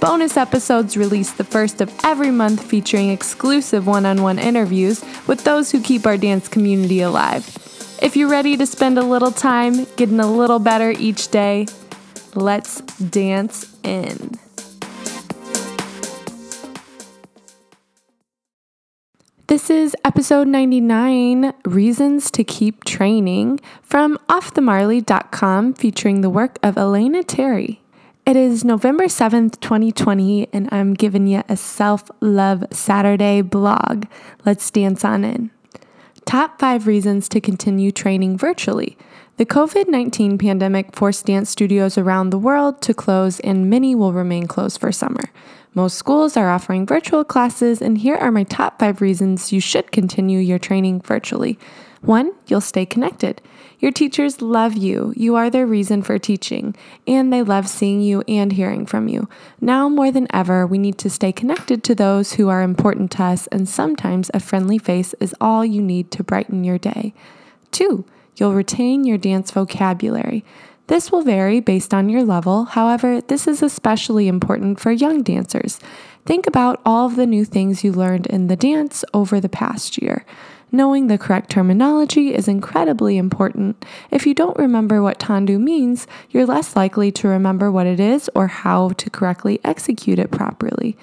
Bonus episodes released the first of every month featuring exclusive one on one interviews with those who keep our dance community alive. If you're ready to spend a little time getting a little better each day, let's dance in. This is episode 99 Reasons to Keep Training from offthemarley.com featuring the work of Alaina Tary. It is November 7th, 2020, and I'm giving you a self love Saturday blog. Let's dance on in. Top five reasons to continue training virtually. The COVID 19 pandemic forced dance studios around the world to close, and many will remain closed for summer. Most schools are offering virtual classes, and here are my top five reasons you should continue your training virtually. One, you'll stay connected. Your teachers love you. You are their reason for teaching, and they love seeing you and hearing from you. Now more than ever, we need to stay connected to those who are important to us, and sometimes a friendly face is all you need to brighten your day. Two, you'll retain your dance vocabulary. This will vary based on your level. However, this is especially important for young dancers. Think about all of the new things you learned in the dance over the past year. Knowing the correct terminology is incredibly important. If you don't remember what tendu means, you're less likely to remember what it is or how to correctly execute it properly.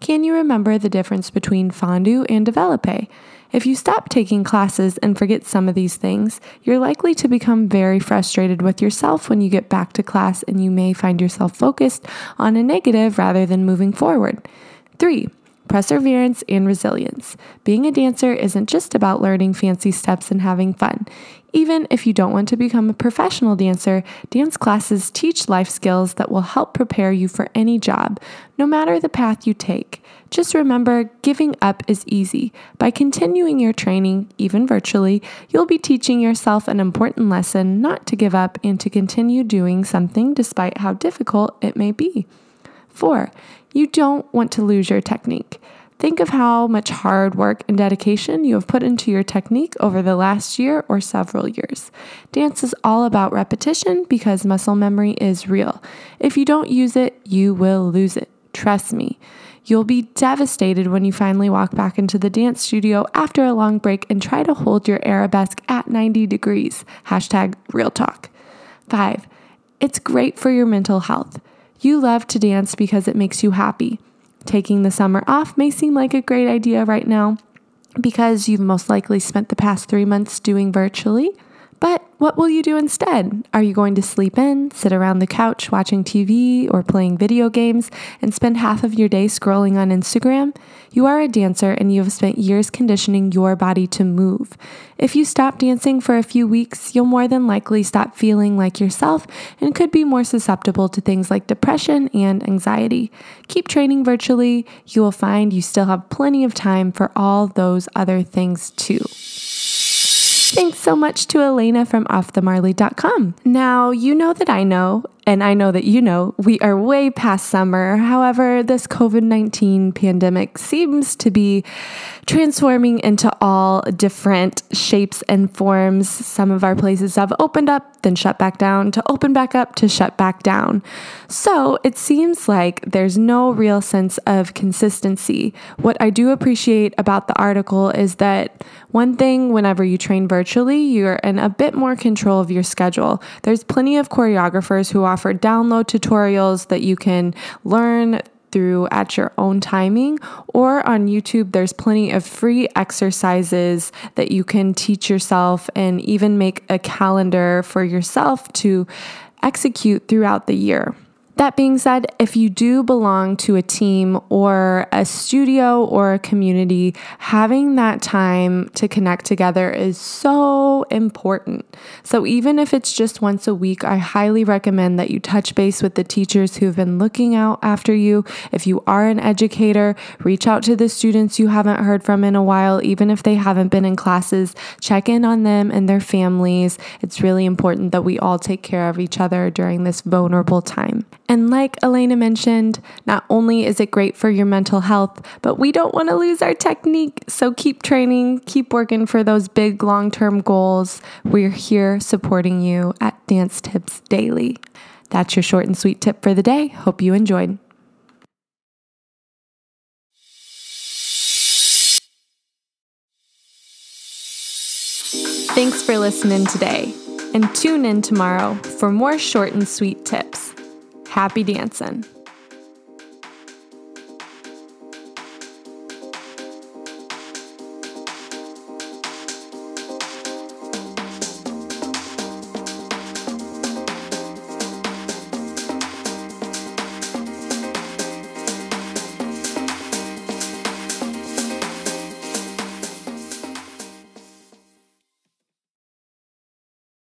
Can you remember the difference between fondu and developpe? If you stop taking classes and forget some of these things, you're likely to become very frustrated with yourself when you get back to class and you may find yourself focused on a negative rather than moving forward. Three, perseverance, and resilience. Being a dancer isn't just about learning fancy steps and having fun. Even if you don't want to become a professional dancer, dance classes teach life skills that will help prepare you for any job, no matter the path you take. Just remember, giving up is easy. By continuing your training, even virtually, you'll be teaching yourself an important lesson not to give up and to continue doing something despite how difficult it may be. Four, you don't want to lose your technique. Think of how much hard work and dedication you have put into your technique over the last year or several years. Dance is all about repetition because muscle memory is real. If you don't use it, you will lose it. Trust me. You'll be devastated when you finally walk back into the dance studio after a long break and try to hold your arabesque at 90 degrees. Hashtag real talk. Five, it's great for your mental health. You love to dance because it makes you happy. Taking the summer off may seem like a great idea right now because you've most likely spent the past three months doing virtually. But what will you do instead? Are you going to sleep in, sit around the couch watching TV or playing video games, and spend half of your day scrolling on Instagram? You are a dancer and you have spent years conditioning your body to move. If you stop dancing for a few weeks, you'll more than likely stop feeling like yourself and could be more susceptible to things like depression and anxiety. Keep training virtually, you will find you still have plenty of time for all those other things too. Thanks so much to Alaina from offthemarley.com. Now, you know that I know, and I know that you know, we are way past summer. However, this COVID 19 pandemic seems to be transforming into all different shapes and forms. Some of our places have opened up, then shut back down, to open back up, to shut back down. So it seems like there's no real sense of consistency. What I do appreciate about the article is that one thing, whenever you train virtually, you're in a bit more control of your schedule. There's plenty of choreographers who offer download tutorials that you can learn through at your own timing. Or on YouTube, there's plenty of free exercises that you can teach yourself and even make a calendar for yourself to execute throughout the year. That being said, if you do belong to a team or a studio or a community, having that time to connect together is so important. So, even if it's just once a week, I highly recommend that you touch base with the teachers who've been looking out after you. If you are an educator, reach out to the students you haven't heard from in a while, even if they haven't been in classes. Check in on them and their families. It's really important that we all take care of each other during this vulnerable time. And like Alaina mentioned, not only is it great for your mental health, but we don't want to lose our technique. So keep training, keep working for those big long term goals. We're here supporting you at Dance Tips Daily. That's your short and sweet tip for the day. Hope you enjoyed. Thanks for listening today, and tune in tomorrow for more short and sweet tips. Happy dancing.